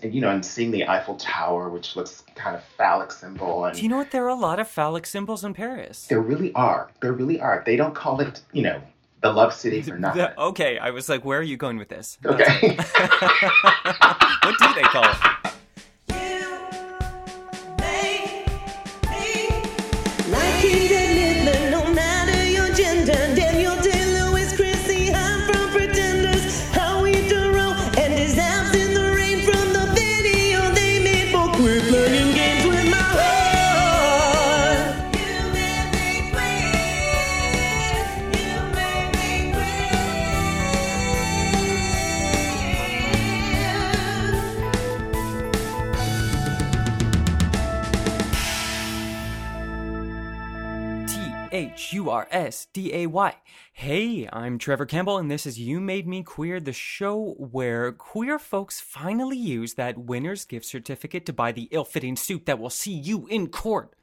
And, you know, and seeing the Eiffel Tower, which looks kind of phallic symbol, and Do you know what? There are a lot of phallic symbols in Paris. there really are. There really are. They don't call it, you know, the Love City for nothing. The- okay, I was like, where are you going with this? Okay. what do they call it? H U R S D A Y. Hey, I'm Trevor Campbell, and this is You Made Me Queer, the show where queer folks finally use that winner's gift certificate to buy the ill fitting suit that will see you in court.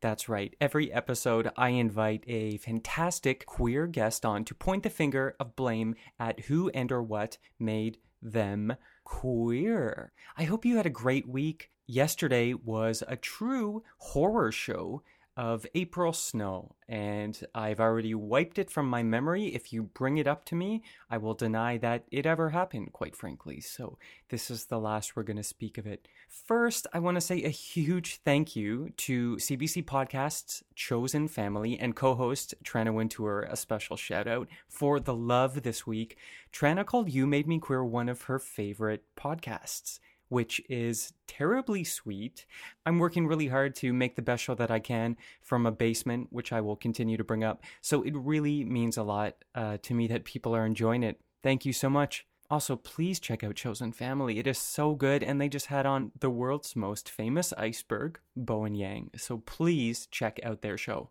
That's right. Every episode, I invite a fantastic queer guest on to point the finger of blame at who and or what made them queer. I hope you had a great week. Yesterday was a true horror show of April Snow, and I've already wiped it from my memory. If you bring it up to me, I will deny that it ever happened, quite frankly. So, this is the last we're going to speak of it. First, I want to say a huge thank you to CBC Podcast's chosen family and co host Tranna Wintour, a special shout out for the love this week. Tranna called You Made Me Queer one of her favorite podcasts which is terribly sweet. I'm working really hard to make the best show that I can from a basement, which I will continue to bring up. So it really means a lot uh, to me that people are enjoying it. Thank you so much. Also, please check out Chosen Family. It is so good, and they just had on the world's most famous iceberg, Bowen Yang. So please check out their show.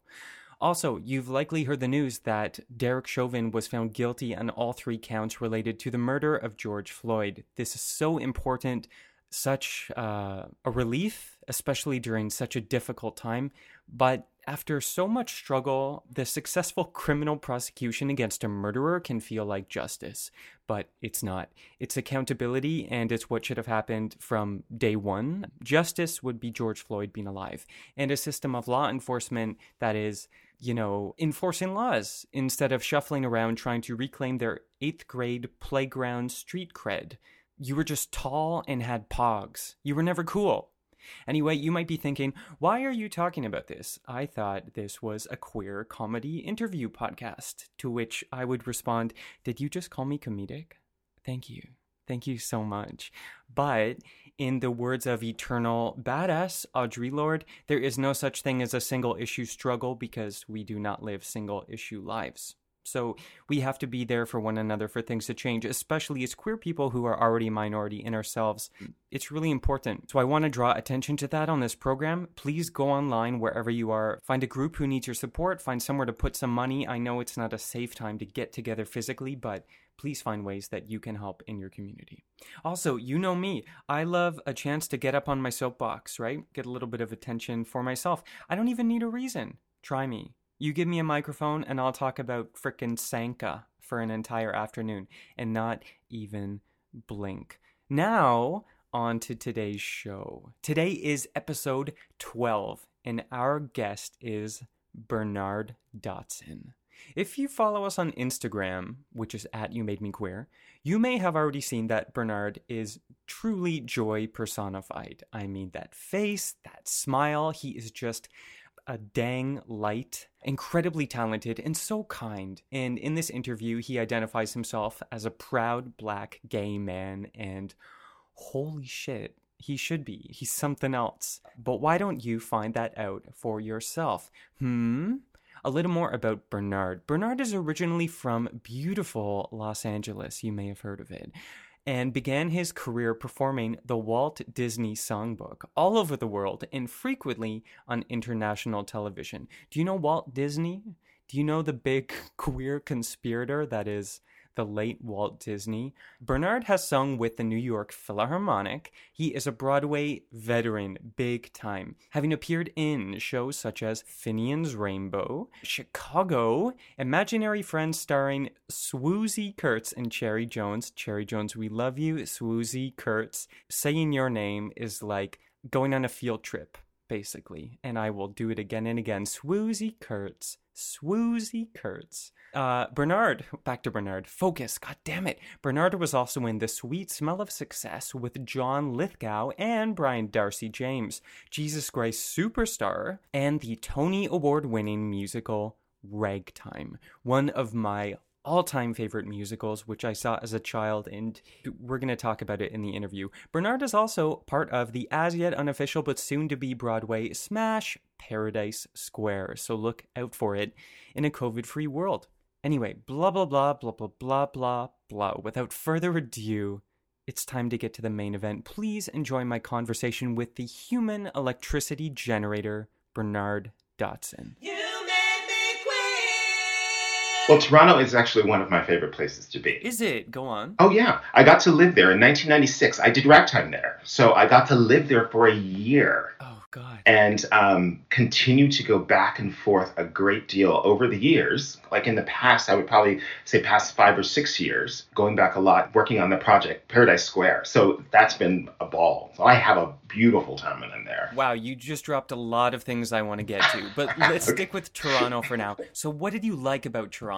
Also, you've likely heard the news that Derek Chauvin was found guilty on all three counts related to the murder of George Floyd. This is so important, such uh, a relief, especially during such a difficult time. But after so much struggle, the successful criminal prosecution against a murderer can feel like justice, but it's not. It's accountability, and it's what should have happened from day one. Justice would be George Floyd being alive, and a system of law enforcement that is you know, enforcing laws instead of shuffling around trying to reclaim their eighth grade playground street cred. You were just tall and had pogs. You were never cool. Anyway, you might be thinking, why are you talking about this? I thought this was a queer comedy interview podcast. To which I would respond, Did you just call me comedic? Thank you. Thank you so much. But in the words of eternal badass Audre Lorde, there is no such thing as a single issue struggle because we do not live single issue lives. So we have to be there for one another for things to change, especially as queer people who are already a minority in ourselves. It's really important. So I want to draw attention to that on this program. Please go online wherever you are. Find a group who needs your support. Find somewhere to put some money. I know it's not a safe time to get together physically, but please find ways that you can help in your community. Also, you know me. I love a chance to get up on my soapbox, right? Get a little bit of attention for myself. I don't even need a reason. Try me. You give me a microphone and I'll talk about frickin' Sanka for an entire afternoon and not even blink. Now, on to today's show. Today is episode 12, and our guest is Bernard Dotson. If you follow us on Instagram, which is at You Made Me Queer, you may have already seen that Bernard is truly joy personified. I mean, that face, that smile, he is just a dang light, incredibly talented, and so kind. And in this interview, he identifies himself as a proud black gay man, and holy shit, he should be. He's something else. But why don't you find that out for yourself? Hmm? A little more about Bernard. Bernard is originally from beautiful Los Angeles. You may have heard of it. And began his career performing the Walt Disney Songbook all over the world and frequently on international television. Do you know Walt Disney? Do you know the big queer conspirator that is the late Walt Disney? Bernard has sung with the New York Philharmonic. He is a Broadway veteran, big time, having appeared in shows such as Finian's Rainbow, Chicago, Imaginary Friends starring Swoosie Kurtz and Cherry Jones. Cherry Jones, we love you. Swoosie Kurtz. Saying your name is like going on a field trip basically. And I will do it again and again. Swoosie Kurtz. Swoosie Kurtz. Uh, Bernard, back to Bernard. Focus. God damn it. Bernard was also in The Sweet Smell of Success with John Lithgow and Brian Darcy James, Jesus Christ Superstar, and the Tony Award winning musical Ragtime. One of my all time favorite musicals, which I saw as a child, and we're going to talk about it in the interview. Bernard is also part of the as yet unofficial but soon to be Broadway smash Paradise Square, so look out for it in a COVID free world. Anyway, blah blah blah blah blah blah blah blah. Without further ado, it's time to get to the main event. Please enjoy my conversation with the human electricity generator, Bernard Dotson. Well, Toronto is actually one of my favorite places to be. Is it? Go on. Oh yeah, I got to live there in 1996. I did ragtime there, so I got to live there for a year Oh, God. and um, continue to go back and forth a great deal over the years. Like in the past, I would probably say past five or six years, going back a lot, working on the project Paradise Square. So that's been a ball. So I have a beautiful time when I'm there. Wow, you just dropped a lot of things I want to get to, but let's stick with Toronto for now. So, what did you like about Toronto?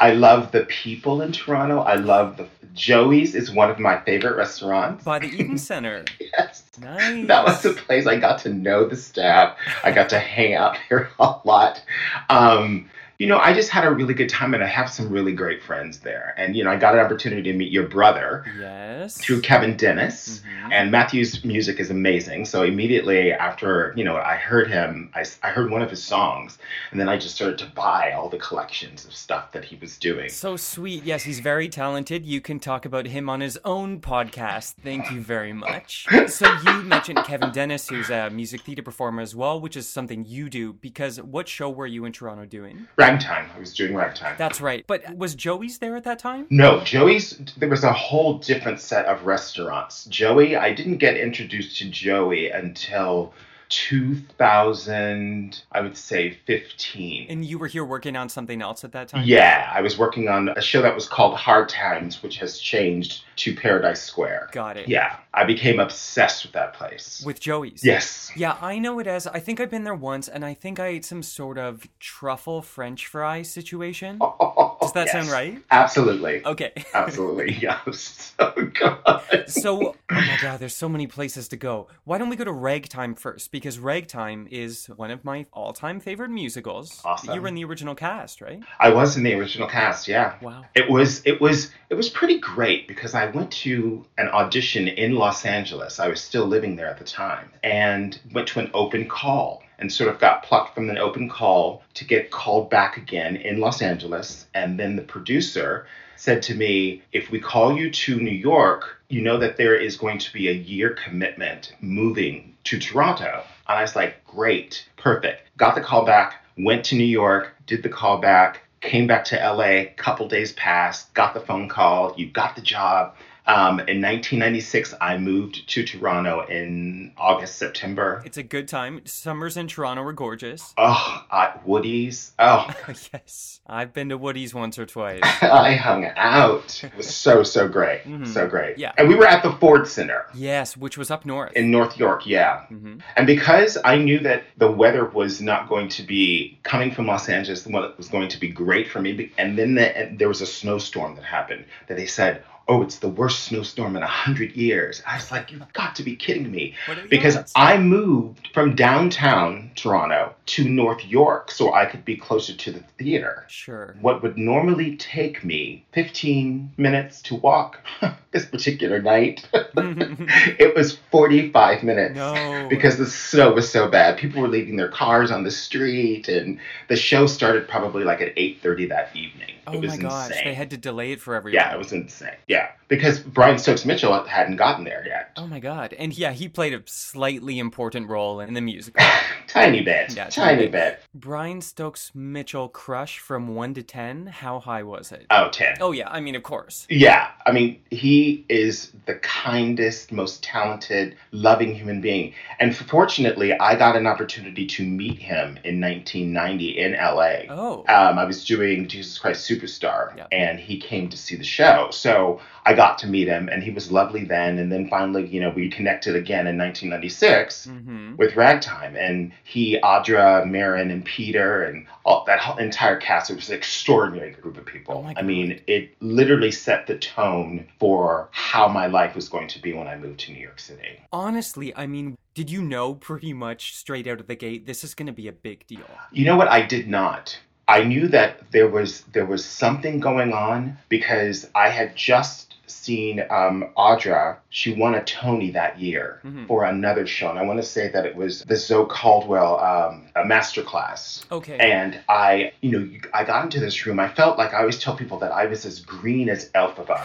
I love the people in Toronto. I love the Joey's is one of my favorite restaurants. By the Eaton Center. Yes. Nice. That was the place I got to know the staff. I got to hang out there a lot. Um, you know, I just had a really good time and I have some really great friends there. And, you know, I got an opportunity to meet your brother Yes. through Kevin Dennis. Mhm. And Matthew's music is amazing. So immediately after, you know, I heard him, I, I heard one of his songs. And then I just started to buy all the collections of stuff that he was doing. So sweet. Yes, he's very talented. You can talk about him on his own podcast. Thank you very much. So you mentioned Kevin Dennis, who's a music theater performer as well, which is something you do. Because what show were you in Toronto doing? Ragtime. I was doing ragtime. That's right. But was Joey's there at that time? No, Joey's, there was a whole different set of restaurants. Joey, I didn't get introduced to Joey until 2000, I would say 15. And you were here working on something else at that time? Yeah, I was working on a show that was called Hard Times, which has changed to Paradise Square. Got it. Yeah, I became obsessed with that place. With Joey's? yes. Yeah, I know it as. I think I've been there once, and I think I ate some sort of truffle French fry situation. Does that sound right? Absolutely. Okay. Absolutely. Yeah, was so oh, good. so, oh my god, there's so many places to go. Why don't we go to Ragtime first? Because Ragtime is one of my all-time favorite musicals. Awesome. You were in the original cast, right? I was in the original cast, yeah. Wow. It was it was it was pretty great because I went to an audition in Los Angeles. I was still living there at the time and went to an open call and sort of got plucked from an open call to get called back again in Los Angeles and then the producer said to me, if we call you to New York, you know that there is going to be a year commitment moving to Toronto. And I was like, great, perfect. Got the call back, went to New York, did the call back, came back to LA, couple days passed, got the phone call, you got the job. Um, in 1996, I moved to Toronto in August, September. It's a good time. Summers in Toronto are gorgeous. Oh, at Woody's. Oh, yes. I've been to Woody's once or twice. I hung out. It was so, so great. So great. Yeah. And we were at the Ford Center. yes, which was up north. in North York, yeah. Mhm. And because I knew that the weather was not going to be coming from Los Angeles, the weather was going to be great for me. And then the, and there was a snowstorm that happened that they said, "Oh, it's the worst snowstorm in a hundred years." I was like, "You've got to be kidding me!" What are the Because? I moved from downtown Toronto to North York so I could be closer to the theater. Sure. What would normally take me 15 minutes to walk this particular night, it was 45 minutes No. because the snow was so bad. People were leaving their cars on the street, and the show started probably like at 8:30 that evening. Oh it was my gosh, insane. they had to delay it for everyone. yeah, it was insane. Yeah, because Brian Stokes Mitchell hadn't gotten there yet. Oh my god. And yeah, he played a slightly important role in the musical. Tiny bit, Yeah, tiny tiny bit. Brian Stokes Mitchell crush from 1 to 10, how high was it? Oh, 10. Oh yeah, I mean of course. Yeah, I mean, he is the kindest, most talented, loving human being. And fortunately, I got an opportunity to meet him in 1990 in LA. Oh. Um, I was doing Jesus Christ Superstar, and he came to see the show. So I got to meet him, and he was lovely then. And then finally, you know, we connected again in 1996 Mhm. with Ragtime, and he, Audra, Marin, and Peter, and all that whole entire cast. It was an extraordinary group of people. Oh I mean, it literally set the tone for how my life was going to be when I moved to New York City. Honestly, I mean, did you know pretty much straight out of the gate this is going to be a big deal? You know what? I did not. I knew that there was there was something going on because I had just seen um, Audra. She won a Tony that year Mhm. for another show, and I want to say that it was the Zoe Caldwell um, a masterclass. Okay. And I, you know, I got into this room. I felt like I always tell people that I was as green as Elphaba.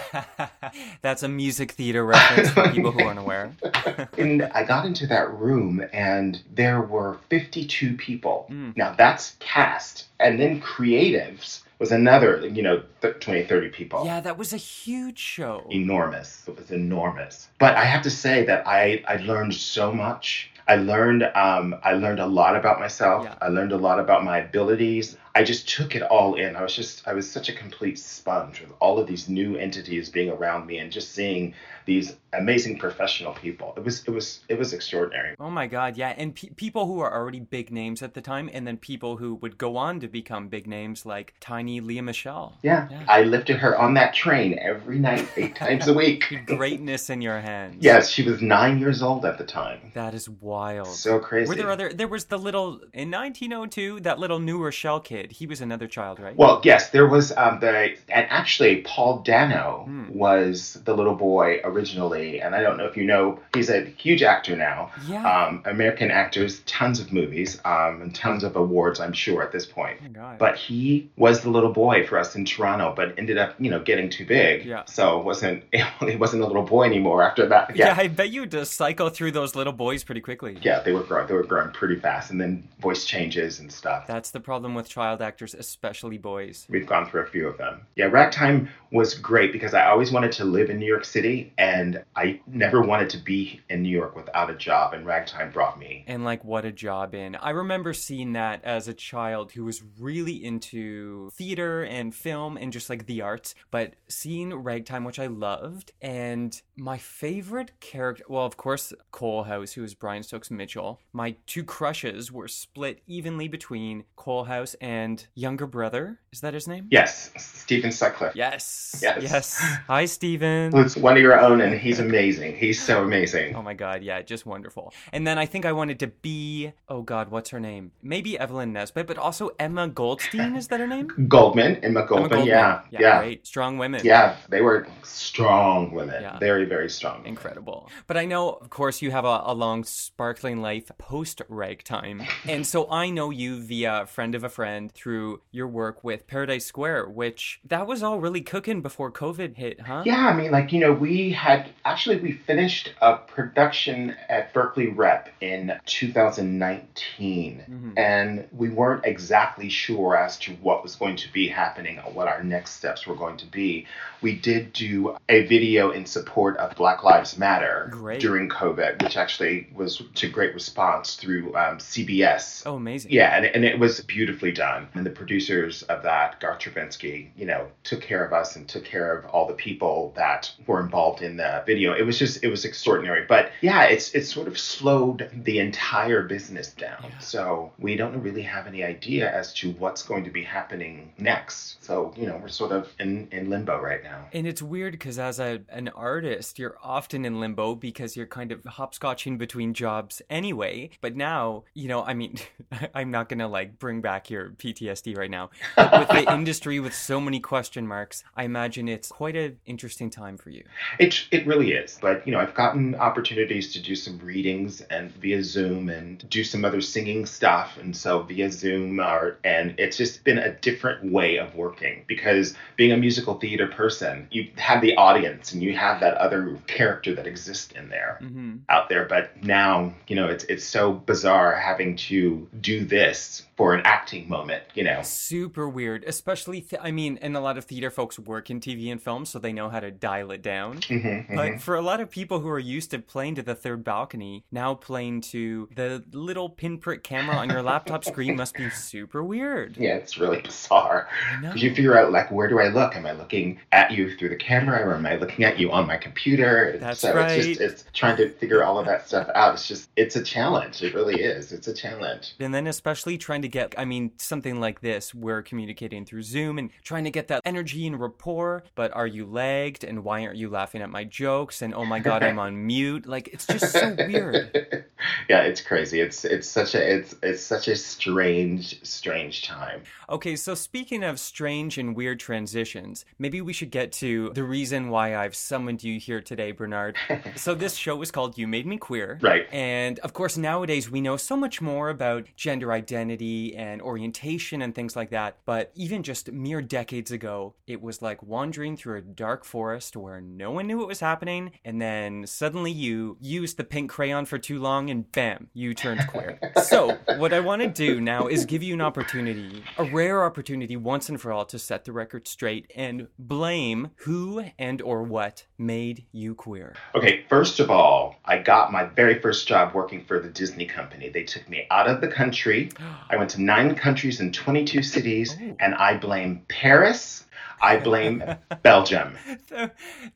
That's a music theater reference for people who aren't aware. and I got into that room, and there were 52 people. Mm. Now that's cast, and then creatives was another, you know, th- 20, 30 people. Yeah, that was a huge show. Enormous. It was enormous. But I have to say that I, I learned so much. I learned um, I learned a lot about myself. Yeah. I learned a lot about my abilities. I just took it all in. I was just I was such a complete sponge with all of these new entities being around me and just seeing these amazing professional people. It was it was it was extraordinary. Oh my god, yeah. And pe- people who are already big names at the time, and then people who would go on to become big names like Tiny Lea Michele. Yeah. Yeah. I lifted her on that train every night, eight times a week. Greatness in your hands. Yes, she was nine years old at the time. That is wild. So crazy. Were there other? There was the little in 1902. That little New Rochelle kid. He was another child, right? Well, yes, there was um, the and actually Paul Dano Hmm. was the little boy originally, and I don't know if you know, he's a huge actor now. Yeah. Um, American actors, tons of movies, um, and tons of awards, I'm sure at this point. Oh. But he was the little boy for us in Toronto, but ended up, you know, getting too big. Yeah. So wasn't he wasn't a little boy anymore after that. yeah. Yeah. I bet you just cycle through those little boys pretty quickly. Yeah, they were growing. They were growing pretty fast, and then voice changes and stuff. That's the problem with child actors, especially boys. We've gone through a few of them. Yeah, Ragtime was great because I always wanted to live in New York City and I never wanted to be in New York without a job, and Ragtime brought me. And like, what a job in. I remember seeing that as a child who was really into theater and film and just like the arts, but seeing Ragtime, which I loved. And my favorite character, well, of course, Coalhouse, who was Brian Stokes Mitchell. My two crushes were split evenly between Coalhouse and younger brother. Is that his name? Yes, Steven Sutcliffe. Yes. Yes. Yes. Hi, Steven. it's one of your own, and he's amazing. He's so amazing. Oh my god, yeah, just wonderful. And then I think I wanted to be oh god, what's her name? Maybe Evelyn Nesbit, but also Emma Goldstein, is that her name? Goldman, Emma Emma Goldman, Goldman. yeah, yeah, yeah, Great. Strong women. yeah. They were strong women, Yeah. very, very strong. women. Incredible. But I know, of course, you have a, a long, sparkling life post ragtime. and so I know you via friend of a friend through your work with Paradise Square, which that was all really cooking before COVID hit, huh? Yeah, I mean, like, you know, we had actually we finished a production at Berkeley Rep in 2019, Mhm. and we weren't exactly sure as to what was going to be happening or what our next steps were going to be. We did do a video in support of Black Lives Matter Great. during COVID, which actually was to great response through um, CBS. Oh, amazing. Yeah, and, and it was beautifully done. On. And the producers of that, Garth Drabinsky, you know, took care of us and took care of all the people that were involved in the video. It was just, it was extraordinary. But yeah, it's it's sort of slowed the entire business down. So we don't really have any idea as to what's going to be happening next. So, you know, we're sort of in, in limbo right now. And it's weird because as a, an artist, you're often in limbo because you're kind of hopscotching between jobs anyway. But now, you know, I mean, I'm not going to like bring back your PTSD right now. With the industry with so many question marks, I imagine it's quite an interesting time for you. It it really is. But you know, I've gotten opportunities to do some readings and via Zoom and do some other singing stuff, and so via Zoom or and it's just been a different way of working because being a musical theater person, you have the audience and you have that other character that exists in there hmm out there. But now, you know, it's it's so bizarre having to do this for an acting moment. You know. Super weird, especially, th- I mean, and a lot of theater folks work in TV and film, so they know how to dial it down. Mhm, But for a lot of people who are used to playing to the third balcony, now playing to the little pinprick camera on your laptop screen must be super weird. Yeah, it's really bizarre. I know. 'Cause You figure out like where do I look? Am I looking at you through the camera or am I looking at you on my computer? That's so it's just right. it's trying to figure all of that stuff out. It's just it's a challenge. It really is. It's a challenge. And then, especially trying to get, I mean, something like this, we're communicating through Zoom and trying to get that energy and rapport. But are you lagged? And why aren't you laughing at my jokes? And oh my God, I'm on mute. Like, it's just so weird. yeah, it's crazy. It's it's such a it's it's such a strange strange time. Okay, so speaking of strange and weird transitions, maybe we should get to the reason why I've summoned you here today, Bernard. so, this show is called You Made Me Queer. Right. And of course, nowadays we know so much more about gender identity and orientation and things like that. But even just mere decades ago, it was like wandering through a dark forest where no one knew what was happening. And then suddenly you used the pink crayon for too long and bam, you turned queer. so, what I want to do now is give you an opportunity, a rare opportunity once and for all to set the record straight and blame who and or what made you queer. Okay, first of all, I got my very first job working for the Disney company. They took me out of the country. I went to nine countries and 22 cities, Oh. and I blame Paris. I blame Belgium. the,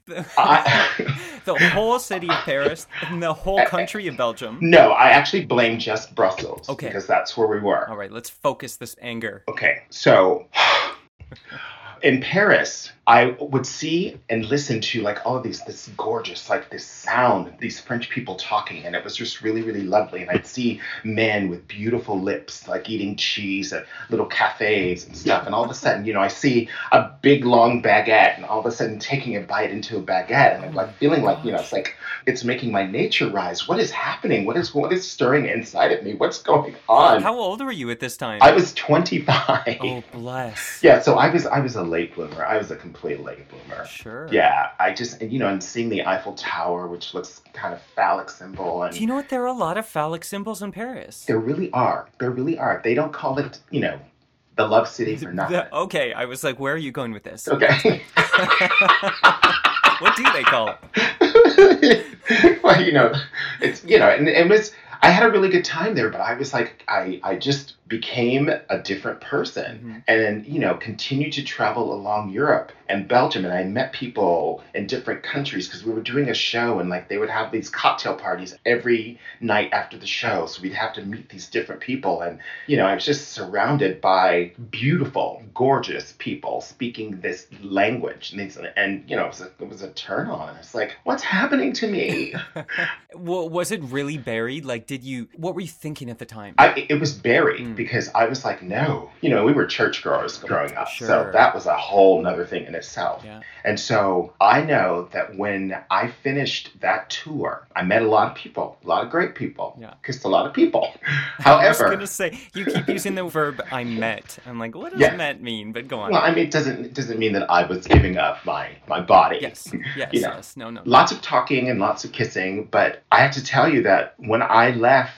the, I, the whole city of Paris and the whole country of Belgium. no, I actually blame just Brussels Okay. because that's where we were. All right, let's focus this anger. Okay, so in Paris, I would see and listen to like all of these this gorgeous like this sound, these French people talking, and it was just really really lovely. And I'd see men with beautiful lips like eating cheese at little cafes and stuff. And all of a sudden, you know, I see a big long baguette, and all of a sudden taking a bite into a baguette, and I'm like feeling like you know it's like it's making my nature rise. What is happening? What is what is stirring inside of me? What's going on? How old were you at this time? I was 25. Oh, bless. Yeah, so I was I was a late bloomer. I was a complete late bloomer. Sure. Yeah, I just you know, and seeing the Eiffel Tower, which looks kind of phallic symbol, and Do you know what? There are a lot of phallic symbols in Paris. there really are, there really are. They don't call it, you know, the Love City for nothing. The- okay, I was like, where are you going with this? Okay. What do they call it? well, you know, it's you know, and it was. I had a really good time there, but I was like, I I just became a different person, mm-hmm. and then you know, continued to travel along Europe and Belgium, and I met people in different countries because we were doing a show, and like they would have these cocktail parties every night after the show, so we'd have to meet these different people, and you know, I was just surrounded by beautiful, gorgeous people speaking this language, and, these, and you know, it was a, it was a turn on. It's like, what's happening to me? Well, was it really buried? Like, did you? What were you thinking at the time? I, it was buried Mm. because I was like, no, you know, we were churchgoers growing up, Sure. so that was a whole nother thing in itself. Yeah. And so I know that when I finished that tour, I met a lot of people, a lot of great people, Yeah. kissed a lot of people. However, I was gonna say you keep using the verb "I met." I'm like, what does Yeah. "met" mean? But go on. well, I mean, it doesn't it doesn't mean that I was giving up my my body. yes, yes, you know. yes. No, no. lots of talking and lots of kissing, but I have to tell you that when I left,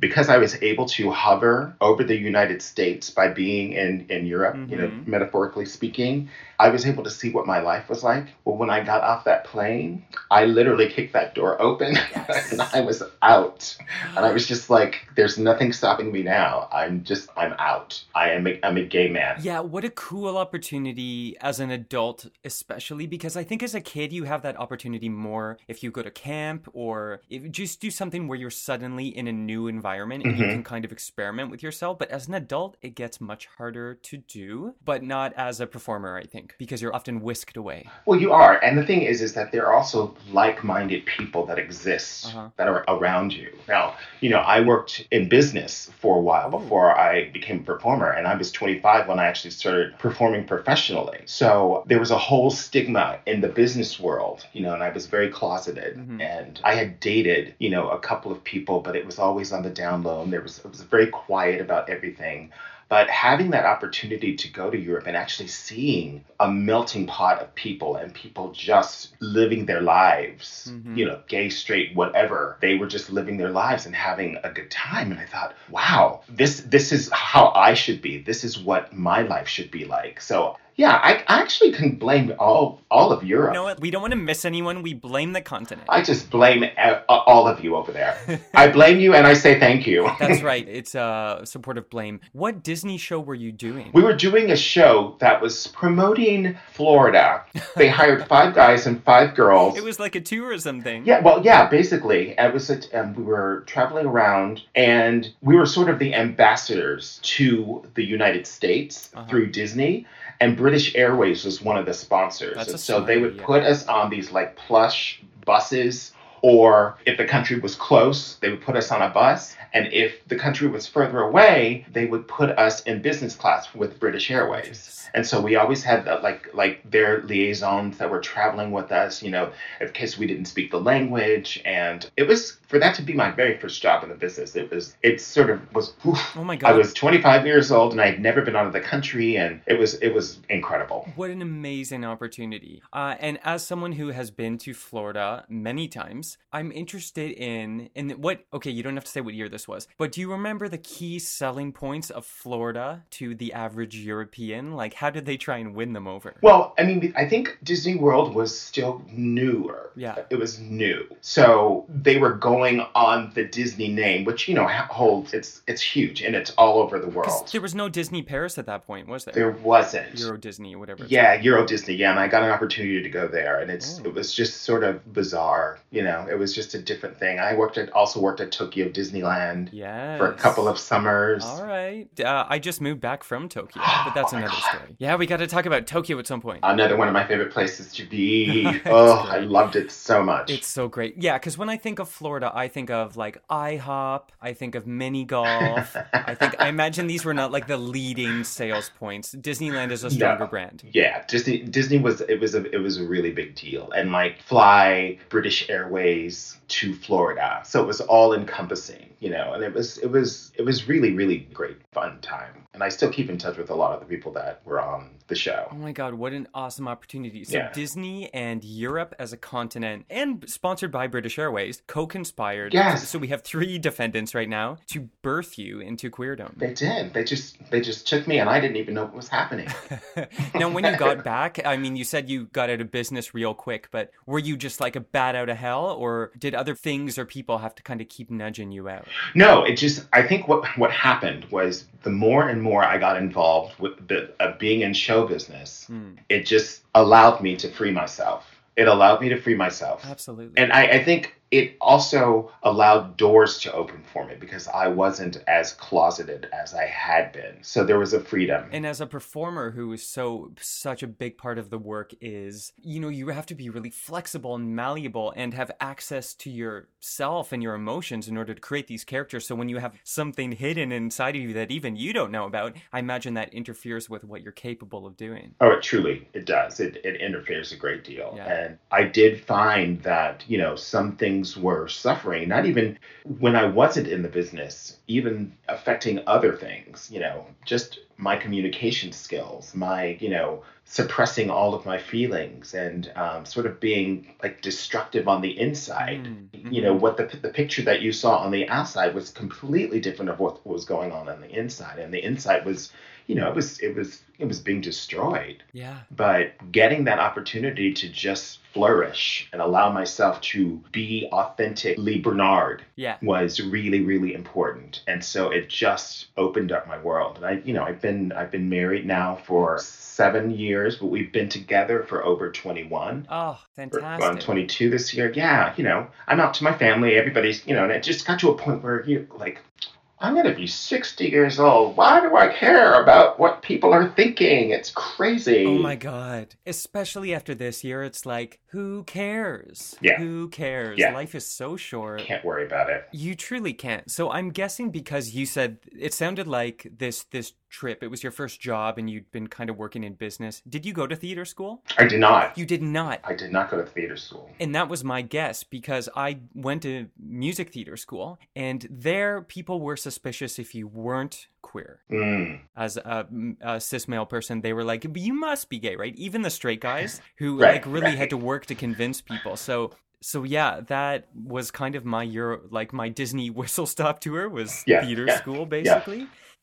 because I was able to hover over the United States by being in, in Europe, you know, Mhm. metaphorically speaking, I was able to see what my life was like. Well, when I got off that plane, I literally kicked that door open and I was out. And I was just like, there's nothing stopping me now. I'm just, I'm out. I am a, I'm a gay man. Yeah, what a cool opportunity as an adult, especially because I think as a kid you have that opportunity more if you go to camp or if just do something where you're suddenly in a new environment and you Mhm. can kind of experiment with yourself. But as an adult, it gets much harder to do, but not as a performer, I think, because you're often whisked away. Well, you are, and the thing is, is that there are also like-minded people that exist Uh-huh. that are around you. Now, you know, I worked in business for a while before I became a performer, and I was 25 when I actually started performing professionally. So there was a whole stigma in the business world, you know, and I was very closeted, and I had dated, you know, a couple of people, but it was always on the down low, and there was it was very quiet about everything. But having that opportunity to go to Europe and actually seeing a melting pot of people and people just living their lives, mm-hmm. you know, gay, straight, whatever, they were just living their lives and having a good time. And I thought, wow, this this is how I should be. This is what my life should be like. So yeah, I, I actually can blame all all of Europe. You know what? We don't want to miss anyone. We blame the continent. I just blame all of you over there. I blame you and I say thank you. That's right. It's a supportive blame. What Disney show were you doing? We were doing a show that was promoting Florida. They hired five guys and five girls. It was like a tourism thing. Yeah, well, yeah, basically, it was. A, um, we were traveling around, and we were sort of the ambassadors to the United States Uh-huh. through Disney, and British Airways was one of the sponsors. That's a and so they would idea. put us on these like plush buses, or if the country was close, they would put us on a bus. And if the country was further away, they would put us in business class with British Airways. And so we always had that, like like their liaisons that were traveling with us, you know, in case we didn't speak the language. And it was for that to be my very first job in the business. It was it sort of was. oof. Oh my god! I was 25 years old and I had never been out of the country, and it was it was incredible. What an amazing opportunity. Uh, and as someone who has been to Florida many times, I'm interested in in what okay, you don't have to say what year this was, but do you remember the key selling points of Florida to the average European? Like how did they try and win them over? Well, I mean, I think Disney World was still newer. Yeah. It was new. So they were going on the Disney name, which, you know, holds, it's it's huge and it's all over the world. There was no Disney Paris at that point, was there? There wasn't. Euro Disney or whatever. Yeah, Euro Disney. Yeah, and I got an opportunity to go there, and it's Oh. it was just sort of bizarre. You know, it was just a different thing. I worked at also worked at Tokyo Disneyland Yes. for a couple of summers. All right. Uh, I just moved back from Tokyo, but that's Oh another story. Yeah, we got to talk about Tokyo at some point. Another one of my favorite places to be. oh, I loved it so much. It's so great. Yeah, because when I think of Florida, I think of like IHOP, I think of mini golf. I think I imagine these were not like the leading sales points. Disneyland is a stronger No. brand. Yeah, Disney Disney was it was a it was a really big deal, and like fly British Airways to Florida, so it was all encompassing, you know, and it was it was it was really really great fun time, and I still keep in touch with a lot of the people that were on the show. Oh my god, what an awesome opportunity. So Yeah. Disney and Europe as a continent and sponsored by British Airways co-conspired. Yes. So we have three defendants right now to birth you into queerdom. They did. They just they just took me, and I didn't even know what was happening. now, when you got back, I mean, you said you got out of business real quick, but were you just like a bat out of hell, or did other things or people have to kind of keep nudging you out? No, it just I think what what happened was the more and more I got involved with the uh, being in show business, Hmm. it just allowed me to free myself. It allowed me to free myself. Absolutely. And I, I think it also allowed doors to open for me because I wasn't as closeted as I had been. So there was a freedom. And as a performer who is so such a big part of the work is, you know, you have to be really flexible and malleable and have access to yourself and your emotions in order to create these characters. So when you have something hidden inside of you that even you don't know about, I imagine that interferes with what you're capable of doing. Oh, it truly it does. It it interferes a great deal. Yeah. And I did find that, you know, some things were suffering, not even when I wasn't in the business, even affecting other things, you know, just my communication skills, my, you know, suppressing all of my feelings and um, sort of being like destructive on the inside. Mm, You know, mhm. what the, the picture that you saw on the outside was completely different of what was going on on the inside. And the inside was, you know, it was, it was, it was being destroyed Yeah. but getting that opportunity to just flourish and allow myself to be authentically Bernard Yeah. was really really important and so it just opened up my world and I you know I've been I've been married now for 7 years but we've been together for over 21 Oh, We're fantastic. on 22 this year yeah you know I'm out to my family everybody's you know and it just got to a point where you like I'm going to be 60 years old. Why do I care about what people are thinking? It's crazy. Oh my god. Especially after this year, it's like, who cares? Yeah. Who cares? Yeah. Life is so short. Can't worry about it. You truly can't. So I'm guessing because you said it sounded like this this trip, it was your first job and you'd been kind of working in business. Did you go to theater school? I did not. You did not. I did not go to theater school. And that was my guess because I went to music theater school and there people were suspicious if you weren't queer. Mm, As a, a cis male person, they were like, "But you must be gay, right? Even the straight guys who Right, like really had to work to convince people. So so yeah, that was kind of my Euro, like my Disney whistle stop tour was Yeah, theater yeah, school yeah.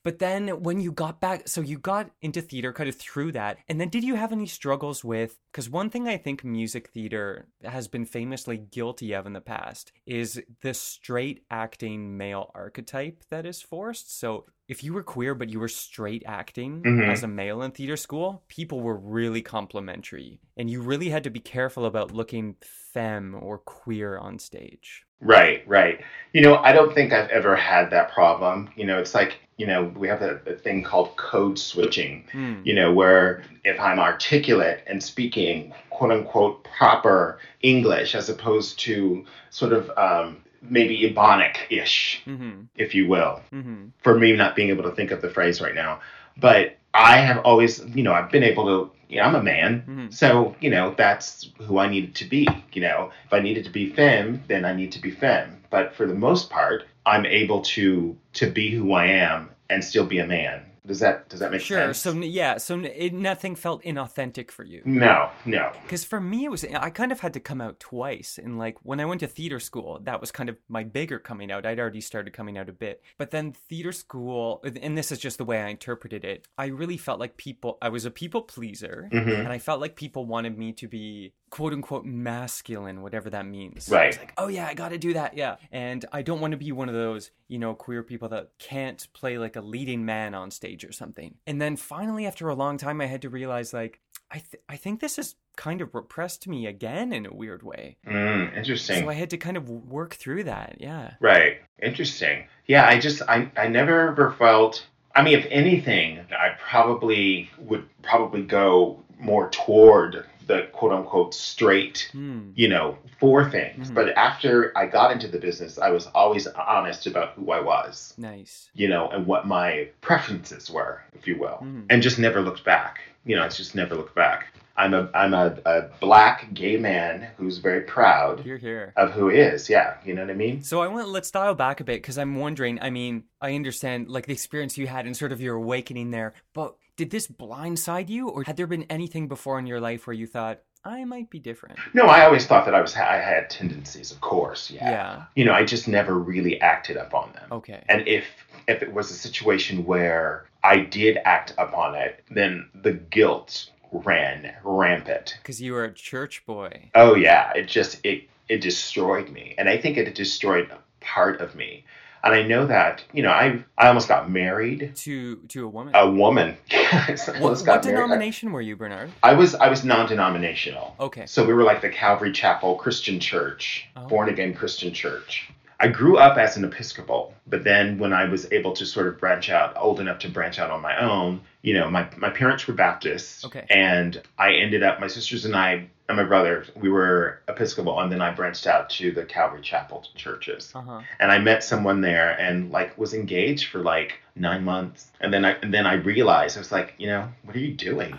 But then when you got back, so you got into theater kind of through that. And then did you have any struggles with? Because one thing I think music theater has been famously guilty of in the past is the straight acting male archetype that is forced. So if you were queer but you were straight acting Mhm. as a male in theater school, people were really complimentary. And you really had to be careful about looking femme or queer on stage. Right, right. You know, I don't think I've ever had that problem. You know, it's like, you know, we have a, a thing called code switching, Hmm. you know, where if I'm articulate and speaking quote unquote proper English as opposed to sort of um, maybe Ebonic ish, Mm-hmm. if you will. Mm-hmm. for me not being able to think of the phrase right now. But I have always, you know, I've been able to, you know, I'm a man. Mhm. So, you know, that's who I needed to be. You know, if I needed to be femme, then I need to be femme. But for the most part, I'm able to to be who I am and still be a man. Does that does that make Sure. sense? Sure. So yeah. So it, nothing felt inauthentic for you. no, no. Because for me, it was I kind of had to come out twice. And like when I went to theater school, that was kind of my bigger coming out. I'd already started coming out a bit, but then theater school, and this is just the way I interpreted it. I really felt like people. I was a people pleaser, Mhm. and I felt like people wanted me to be quote unquote masculine, whatever that means. Right. It's like, oh yeah, I got to do that. Yeah, and I don't want to be one of those you know queer people that can't play like a leading man on stage or something. And then finally, after a long time, I had to realize like. I, th- I think this is kind of repressed me again in a weird way. Mm, interesting. So I had to kind of work through that. Yeah. Right. Interesting. Yeah, I just I I never ever felt I mean if anything, I probably would probably go more toward the quote unquote straight, Hmm. you know, for things. Mhm. But after I got into the business, I was always honest about who I was, Nice. you know, and what my preferences were, if you will. Mhm. And just never looked back. You know, it's just never looked back. I'm a I'm a, a black gay man who's very proud Here, here. of who he is. Yeah, you know what I mean? So I want let's dial back a bit because I'm wondering. I mean, I understand like the experience you had and sort of your awakening there, but did this blindside you, or had there been anything before in your life where you thought I might be different? No, I always thought that I was I had tendencies, of course. Yeah. Yeah. You know, I just never really acted upon them. Okay. And if if it was a situation where I did act upon it, then the guilt ran rampant. Because you were a church boy. Oh yeah, it just it it destroyed me, and I think it destroyed part of me. And I know that you know I I almost got married. To to a woman. A woman. I what what denomination were you, Bernard? I was I was non-denominational. Okay. So we were like the Calvary Chapel Christian Church, Oh. born again Christian Church. I grew up as an Episcopal, but then when I was able to sort of branch out, old enough to branch out on my own, you know, my, my parents were Baptists. Okay. And I ended up, my sisters and I, and my brother, we were Episcopal, and then I branched out to the Calvary Chapel churches. Uh huh. And I met someone there and like was engaged for like nine months. And then I and then I realized I was like, you know, what are you doing?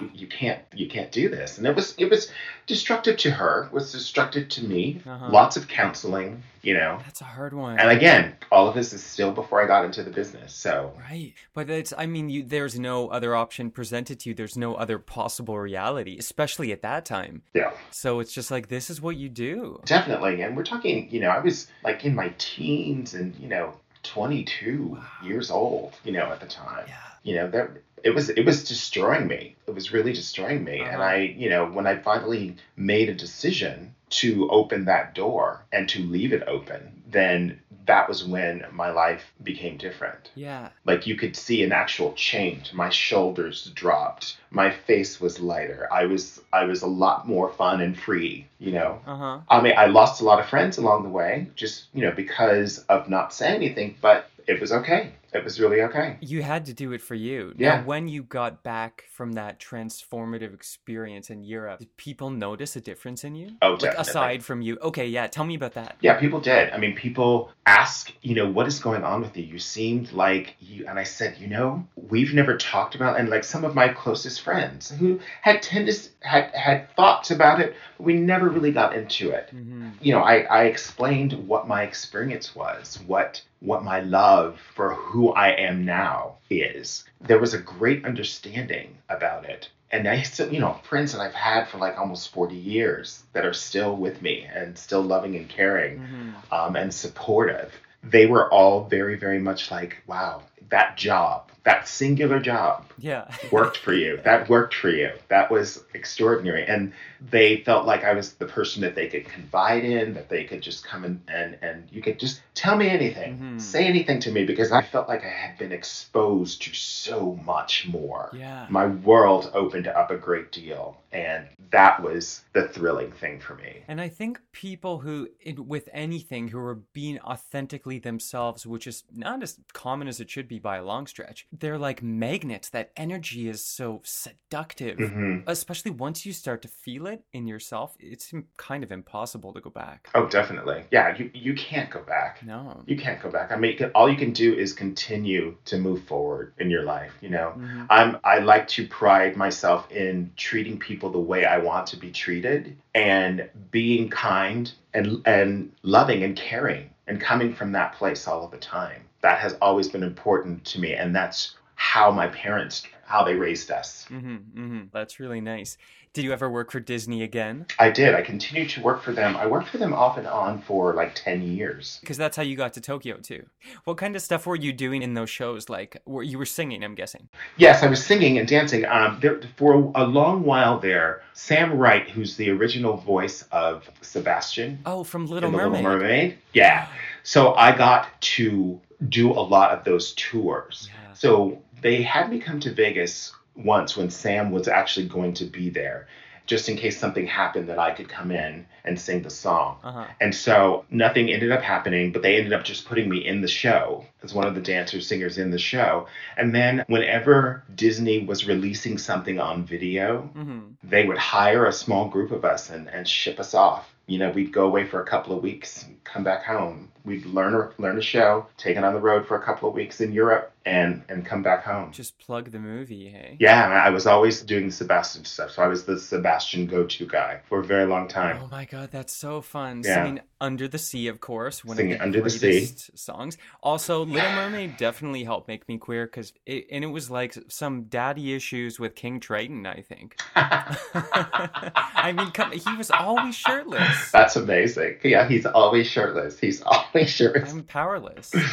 Wow. you, you can't you can't do this and it was it was destructive to her it was destructive to me Uh-huh. lots of counseling you know That's a hard one. and again all of this is still before i got into the business so Right. But it's I mean you there's no other option presented to you. There's no other possible reality, especially at that time. yeah So it's just like this is what you do. definitely and we're talking you know i was like in my teens and you know 22 years old you know at the time Yeah. you know that it was it was destroying me it was really destroying me and Uh-huh. i you know when i finally made a decision to open that door and to leave it open then that was when my life became different Yeah. like you could see an actual change my shoulders dropped my face was lighter i was i was a lot more fun and free you know Uh-huh. I mean, I lost a lot of friends along the way, just you know, because of not saying anything. But it was okay. It was really okay. You had to do it for you. Yeah. Now, when you got back from that transformative experience in Europe, did people notice a difference in you? Oh, like definitely. aside from you. Okay, yeah. Tell me about that. Yeah, people did. I mean, people ask, you know, what is going on with you? You seemed like you, and I said, you know, we've never talked about, and like some of my closest friends who had tendencies, had had thoughts about it, but we never really got into it. hmm you know, I, I explained what my experience was, what what my love for who I am now is. There was a great understanding about it. And I still, you know, friends that I've had for like almost 40 years that are still with me and still loving and caring hmm um, and supportive. They were all very, very much like, wow, that job, that singular job Yeah. worked for you. That worked for you. That was extraordinary. And they felt like I was the person that they could confide in, that they could just come in and, and you could just tell me anything, Mhm. say anything to me, because I felt like I had been exposed to so much more. Yeah. My world opened up a great deal. And that was the thrilling thing for me. And I think people who, with anything, who are being authentically themselves, which is not as common as it should be by a long stretch, they're like magnets. That energy is so seductive. Mhm. Especially once you start to feel it in yourself, it's kind of impossible to go back. Oh, definitely. Yeah, you, you can't go back. No. You can't go back. I mean, all you can do is continue to move forward in your life. You know, Mhm. I'm I like to pride myself in treating people the way I want to be treated and being kind and and loving and caring and coming from that place all of the time. That has always been important to me, and that's how my parents how they raised us. hmm hmm That's really nice. Did you ever work for Disney again? I did. I continued to work for them. I worked for them off and on for like ten years. Because that's how you got to Tokyo too. What kind of stuff were you doing in those shows? Like, were you were singing? I'm guessing. Yes, I was singing and dancing. Um, there, for a long while there, Sam Wright, who's the original voice of Sebastian Oh, from Little Mermaid. Little Mermaid, yeah. So I got to do a lot of those tours. Yeah. So they had me come to Vegas once when Sam was actually going to be there, just in case something happened that I could come in and sing the song. Uh huh. And so nothing ended up happening, but they ended up just putting me in the show as one of the dancers, singers in the show. And then whenever Disney was releasing something on video, hmm they would hire a small group of us and, and ship us off. You know, we'd go away for a couple of weeks, come back home. We'd learn a, learn a show, take it on the road for a couple of weeks in Europe, and and come back home. Just plug the movie, hey. Yeah, I was always doing the Sebastian stuff, so I was the Sebastian go-to guy for a very long time. Oh my god, that's so fun. Yeah. Singing Under the Sea, of course, one Singing of the Under the Sea. songs. Also, Little Mermaid definitely helped make me queer because it, and it was like some daddy issues with King Triton, I think. I mean, come, he was always shirtless. That's amazing. Yeah, he's always shirtless. He's always shirtless. I'm powerless.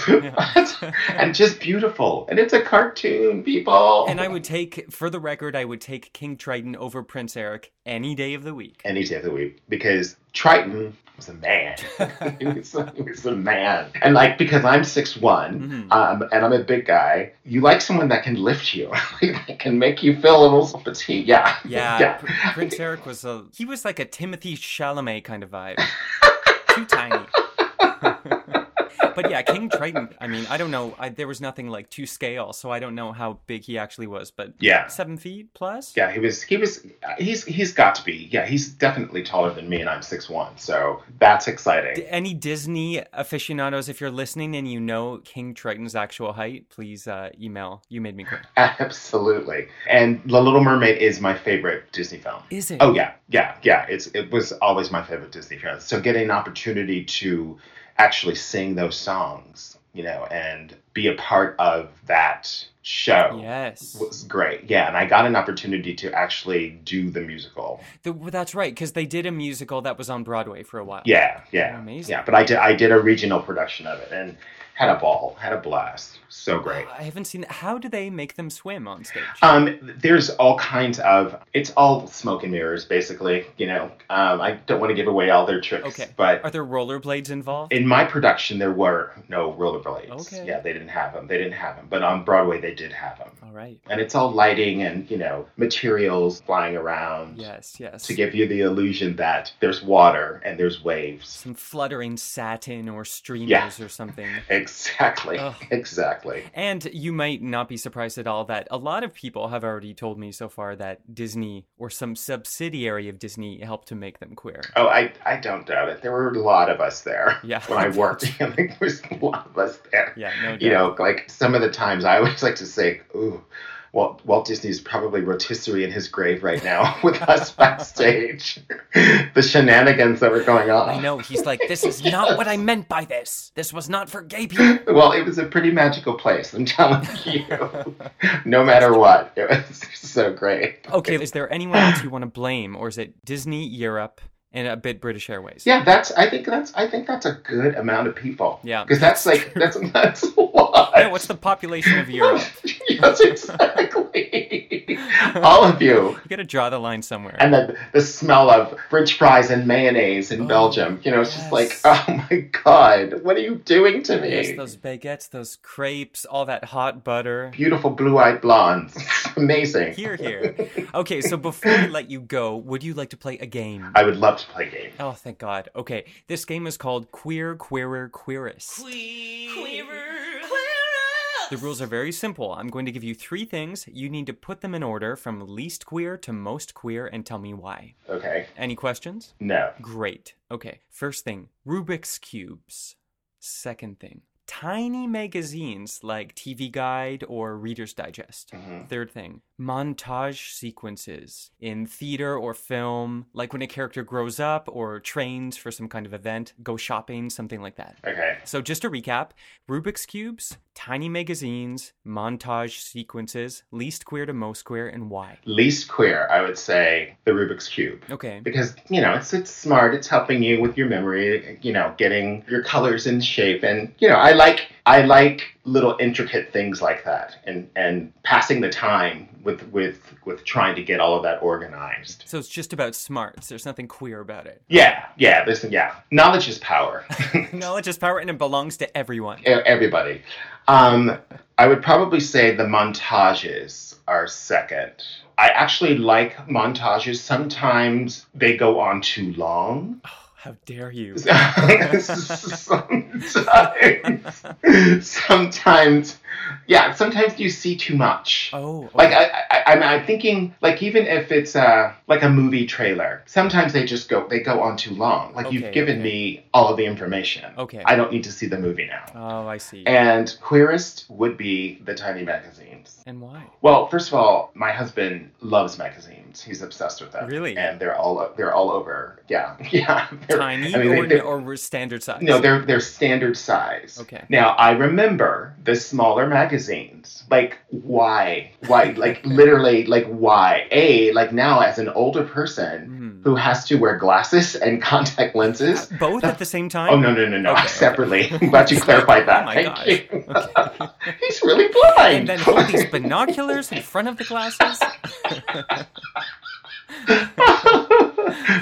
And just beautiful. And it's a cartoon, people. And I would take, for the record, I would take King Triton over Prince Eric any day of the week. any day of the week because Triton was a man. he, was, he was a man. And like because I'm 6'1", Mhm. um, and I'm a big guy, you like someone that can lift you, that can make you feel a little petite. Yeah. Yeah, Pr- Prince Eric was a he was like a Timothée Chalamet kind of vibe. Too tiny. But yeah, King Triton. I mean, I don't know. I, there was nothing like to scale, so I don't know how big he actually was. But Yeah. seven feet plus. Yeah, he was. He was. He's. He's got to be. Yeah, he's definitely taller than me, and I'm six one. So that's exciting. Any Disney aficionados, if you're listening and you know King Triton's actual height, please uh, email. You made me cry. Absolutely. And The Little Mermaid is my favorite Disney film. Is it? Oh yeah, yeah, yeah. It's it was always my favorite Disney film. So getting an opportunity to actually sing those songs, you know, and be a part of that show Yes. was great. Yeah, and I got an opportunity to actually do the musical. The, well, that's right, because they did a musical that was on Broadway for a while. Yeah, yeah, Amazing. yeah. But I did I did a regional production of it and had a ball, had a blast. So great. I haven't seen. How do they make them swim on stage? Um, there's all kinds of. It's all smoke and mirrors, basically. You know, um, I don't want to give away all their tricks, okay. but Are there rollerblades involved? in my production there were no rollerblades. Okay. Yeah, they didn't have them. They didn't have them, but on Broadway they did have them. All right. And it's all lighting and you know materials flying around Yes, yes. to give you the illusion that there's water and there's waves. some fluttering satin or streamers Yeah. or something. Exactly. Ugh. Exactly. And you might not be surprised at all that a lot of people have already told me so far that Disney or some subsidiary of Disney helped to make them queer. Oh, I, I don't doubt it. There were a lot of us there. Yeah. When I worked, I think there was a lot of us there. Yeah, no doubt. You know, like some of the times I always like to say, ooh, Walt, Walt Disney's probably rotisserie in his grave right now with us backstage. the shenanigans that were going on. I know, he's like, this is not what I meant by this. This was not for gay people. Well, it was a pretty magical place, I'm telling you. no matter what. It was so great. Okay, is there anyone else you want to blame, or is it Disney, Europe, and a bit British Airways? Yeah, that's I think that's I think that's a good amount of people. Yeah, Because that's that's like that's that's a lot. Yeah, what's the population of Europe? yes, exactly. All of you. You gotta draw the line somewhere. And then the smell of French fries and mayonnaise in Oh, Belgium. You know, it's just like, oh my god, what are you doing to me? Yes, those baguettes, those crepes, all that hot butter. Beautiful blue-eyed blondes. Amazing. Here, here. Okay, so before we let you go, would you like to play a game? I would love to play a game. Oh, thank God. Okay, this game is called Queer, Queerer, Queerest. The rules are very simple. I'm going to give you three things. You need to put them in order from least queer to most queer and tell me why. Okay. Any questions? No. Great. Okay, first thing Rubik's Cubes. Second thing tiny magazines like TV Guide or Reader's Digest. Mm-hmm. Third thing montage sequences in theater or film, like when a character grows up or trains for some kind of event, go shopping, something like that. Okay. So, just to recap Rubik's Cubes, tiny magazines, montage sequences, least queer to most queer, and why. Least queer, I would say the Rubik's Cube. Okay. because you know it's it's smart it's helping you with your memory you know getting your colors in shape and you know i like i like little intricate things like that and and passing the time with with with trying to get all of that organized. So, it's just about smarts. There's nothing queer about it. yeah yeah listen yeah. Knowledge is power. Knowledge is power and it belongs to everyone. Everybody. Um i would probably say the montages are second. I actually like montages. Sometimes they go on too long How dare you? sometimes, sometimes, yeah, sometimes you see too much. Oh, Like okay. I, I, I'm, I'm thinking, like even if it's uh like a movie trailer, sometimes they just go, they go on too long. Like Okay, you've given okay. me all of the information. Okay. I don't need to see the movie now. oh, I see. And queerest would be the tiny magazines. And why? Well, first of all, my husband loves magazines. He's obsessed with them. Really? And they're all they're all over. Yeah, yeah. Tiny I mean, or, or standard size? no, they're they're standard size. Okay. Now I remember the smaller magazines. Like why? Why? Like literally like why? A like now as an older person Mhm. who has to wear glasses and contact lenses. Both at the same time? Oh no no no no! Okay, okay. Separately. I'm glad you clarified that. Oh my Thank gosh. you. Okay. He's really blind. And then hold these binoculars in front of the glasses?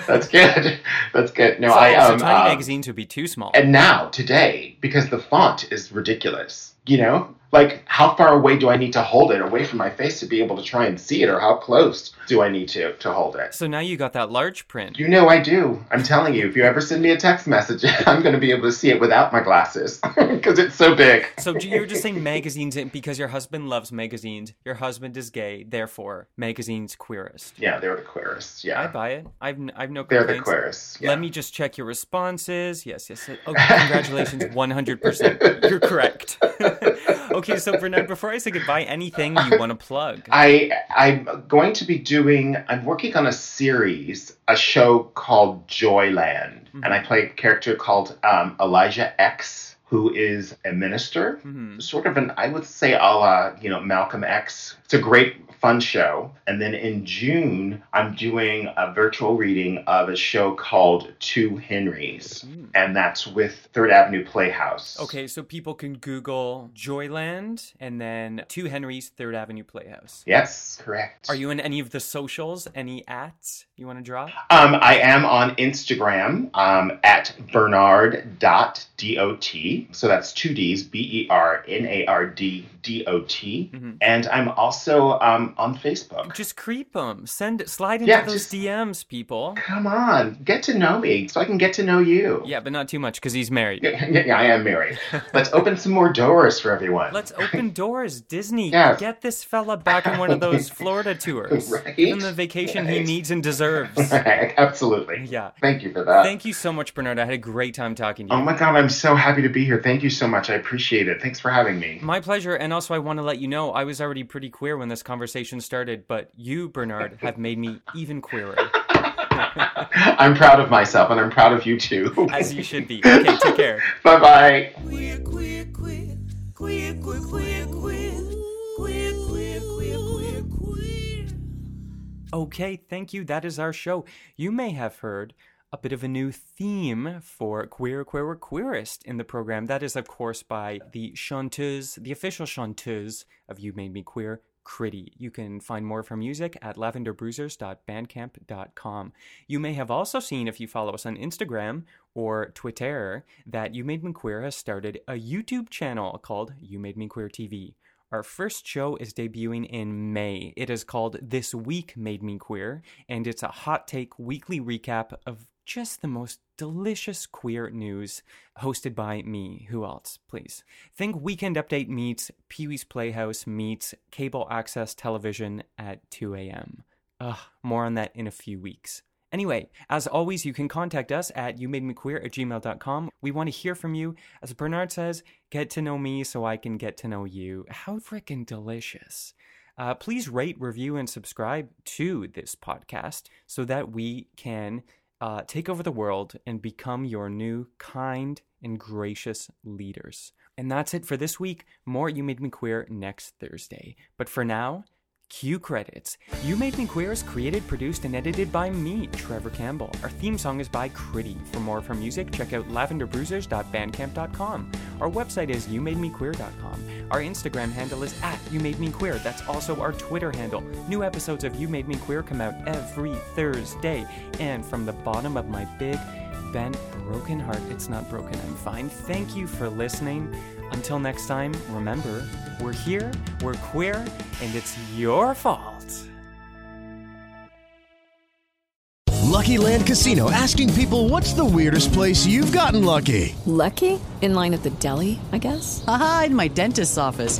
That's good. That's good. No, so, I so um, tiny um, magazines would be too small. And now, today, because the font is ridiculous, You know, like how far away do I need to hold it away from my face to be able to try and see it, or how close do I need to to hold it? So now you got that large print. You know I do. I'm telling you, if you ever send me a text message, I'm going to be able to see it without my glasses because it's so big. So you were just saying magazines because your husband loves magazines. Your husband is gay, therefore magazines queerest. Yeah, they're the queerest. Yeah, I buy it. I've n- I've no they're the queerest. Yeah. Let me just check your responses. Yes, yes. yes. Oh, congratulations, 100%. You're correct. okay, so Bernard, before I say goodbye, anything you want to plug? I I'm going to be doing. I'm working on a series, a show called Joyland, and I play a character called um, Elijah X, who is a minister, sort of an I would say a la you know Malcolm X. It's a great fun show. And then in June, I'm doing a virtual reading of a show called Two Henrys, and that's with Third Avenue Playhouse. Okay, so people can Google Joyland and then Two Henry's Third Avenue Playhouse. Yes, correct. Are you in any of the socials? Any ats you want to drop? Um, I am on Instagram um, at bernard.dot. So that's two D's, B E R N A R D D O T. And I'm also um, on Facebook. Just creep them. Send slide into Yeah, those just- DMs, people. Come on, get to know me so I can get to know you. Yeah, but not too much because he's married. Yeah, yeah, yeah, I am married. Let's open some more doors for everyone. Let's open doors. Disney, Yes. get this fella back on one of those Florida tours. Right? Give him the vacation he needs and deserves. Right. Absolutely. Yeah. Thank you for that. Thank you so much, Bernard. I had a great time talking to oh you. Oh my God, I'm so happy to be here. Thank you so much. I appreciate it. Thanks for having me. My pleasure. And also, I want to let you know I was already pretty queer when this conversation started, but you, Bernard, have made me even queerer, I'm proud of myself and I'm proud of you too. as you should be. Okay, take care. bye bye. Queer, queer, queer, queer, queer, queer, queer, queer, queer, queer, queer, queer. Okay, thank you. That is our show. You may have heard a bit of a new theme for Queer, Queer, Queerest in the program. That is, of course, by the chanteuse, the official chanteuse of You Made Me Queer, Critty. You can find more of her music at lavendarbruisers.bandcamp.com. You may have also seen, if you follow us on Instagram or Twitter, that You Made Me Queer has started a YouTube channel called You Made Me Queer TV. Our first show is debuting in May. It is called This Week Made Me Queer, and it's a hot take weekly recap of just the most delicious queer news hosted by me. Who else, please? Think Weekend Update meets Pee Wee's Playhouse meets cable access television at 2 a.m. Ugh, more on that in a few weeks. Anyway, as always, you can contact us at youmademequeer at gmail.com. We want to hear from you. As Bernard says, get to know me so I can get to know you. How freaking delicious. Uh, please rate, review, and subscribe to this podcast so that we can uh, take over the world and become your new kind and gracious leaders. And that's it for this week. More You Made Me Queer next Thursday. But for now, Cue credits. You Made Me Queer is created, produced, and edited by me, Trevor Campbell. Our theme song is by Critty. For more of her music, check out lavendarbruisers.bandcamp.com. Our website is youmademequeer.com. Our Instagram handle is at YouMadeMeQueer. That's also our Twitter handle. New episodes of You Made Me Queer come out every Thursday. And from the bottom of my big, bent, broken heart, it's not broken, I'm fine. Thank you for listening. Until next time, remember, we're here, we're queer, and it's your fault. Lucky Land Casino asking people what's the weirdest place you've gotten lucky? Lucky? In line at the deli, I guess? Haha, in my dentist's office.